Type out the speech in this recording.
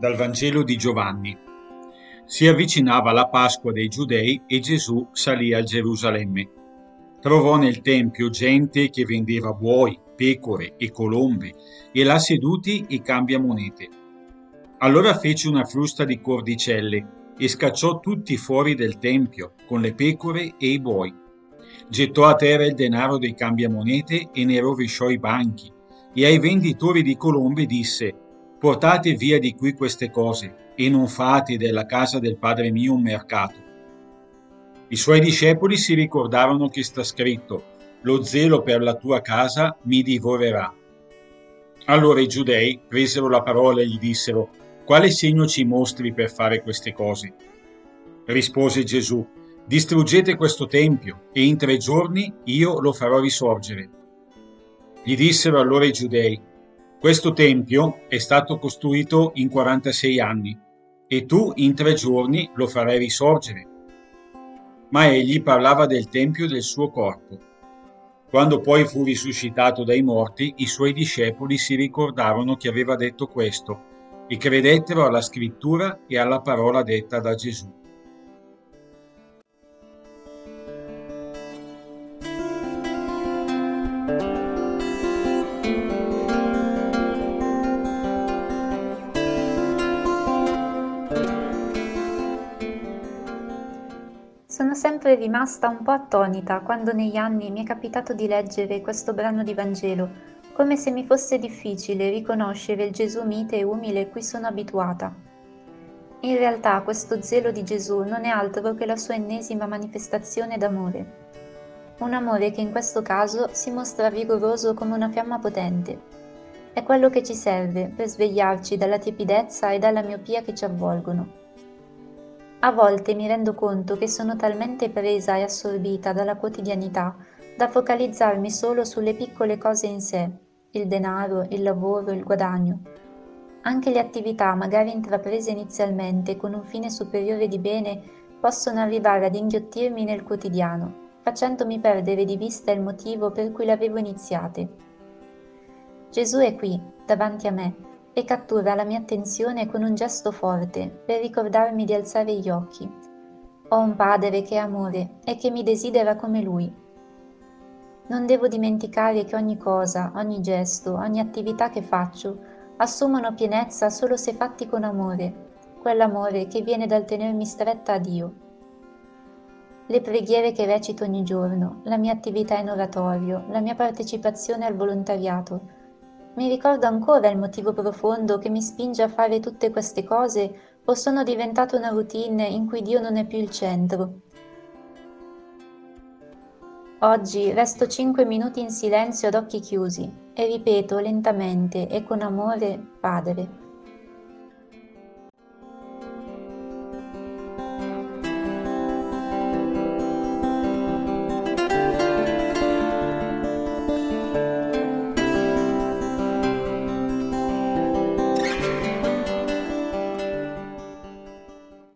Dal Vangelo di Giovanni. Si avvicinava la Pasqua dei Giudei e Gesù salì a Gerusalemme. Trovò nel Tempio gente che vendeva buoi, pecore e colombe e là seduti i cambiamonete. Allora fece una frusta di cordicelle e scacciò tutti fuori del Tempio con le pecore e i buoi. Gettò a terra il denaro dei cambiamonete e ne rovesciò i banchi e ai venditori di colombe disse Portate via di qui queste cose e non fate della casa del Padre mio un mercato. I suoi discepoli si ricordarono che sta scritto, lo zelo per la tua casa mi divorerà. Allora i giudei presero la parola e gli dissero, quale segno ci mostri per fare queste cose? Rispose Gesù, distruggete questo tempio e in tre giorni io lo farò risorgere. Gli dissero allora i giudei, questo tempio è stato costruito in 46 anni e tu in tre giorni lo farai risorgere. Ma egli parlava del tempio del suo corpo. Quando poi fu risuscitato dai morti, i suoi discepoli si ricordarono che aveva detto questo e credettero alla scrittura e alla parola detta da Gesù. Sempre rimasta un po' attonita quando negli anni mi è capitato di leggere questo brano di Vangelo, come se mi fosse difficile riconoscere il Gesù mite e umile cui sono abituata. In realtà questo zelo di Gesù non è altro che la sua ennesima manifestazione d'amore. Un amore che in questo caso si mostra vigoroso come una fiamma potente. È quello che ci serve per svegliarci dalla tiepidezza e dalla miopia che ci avvolgono a volte mi rendo conto che sono talmente presa e assorbita dalla quotidianità da focalizzarmi solo sulle piccole cose in sé, il denaro, il lavoro, il guadagno. Anche le attività magari intraprese inizialmente con un fine superiore di bene possono arrivare ad inghiottirmi nel quotidiano, facendomi perdere di vista il motivo per cui le avevo iniziate. Gesù è qui, davanti a me, e cattura la mia attenzione con un gesto forte per ricordarmi di alzare gli occhi. Ho un padre che è amore e che mi desidera come lui. Non devo dimenticare che ogni cosa, ogni gesto, ogni attività che faccio assumono pienezza solo se fatti con amore, quell'amore che viene dal tenermi stretta a Dio. Le preghiere che recito ogni giorno, la mia attività in oratorio, la mia partecipazione al volontariato, mi ricordo ancora il motivo profondo che mi spinge a fare tutte queste cose o sono diventata una routine in cui Dio non è più il centro? Oggi resto 5 minuti in silenzio ad occhi chiusi e ripeto lentamente e con amore Padre.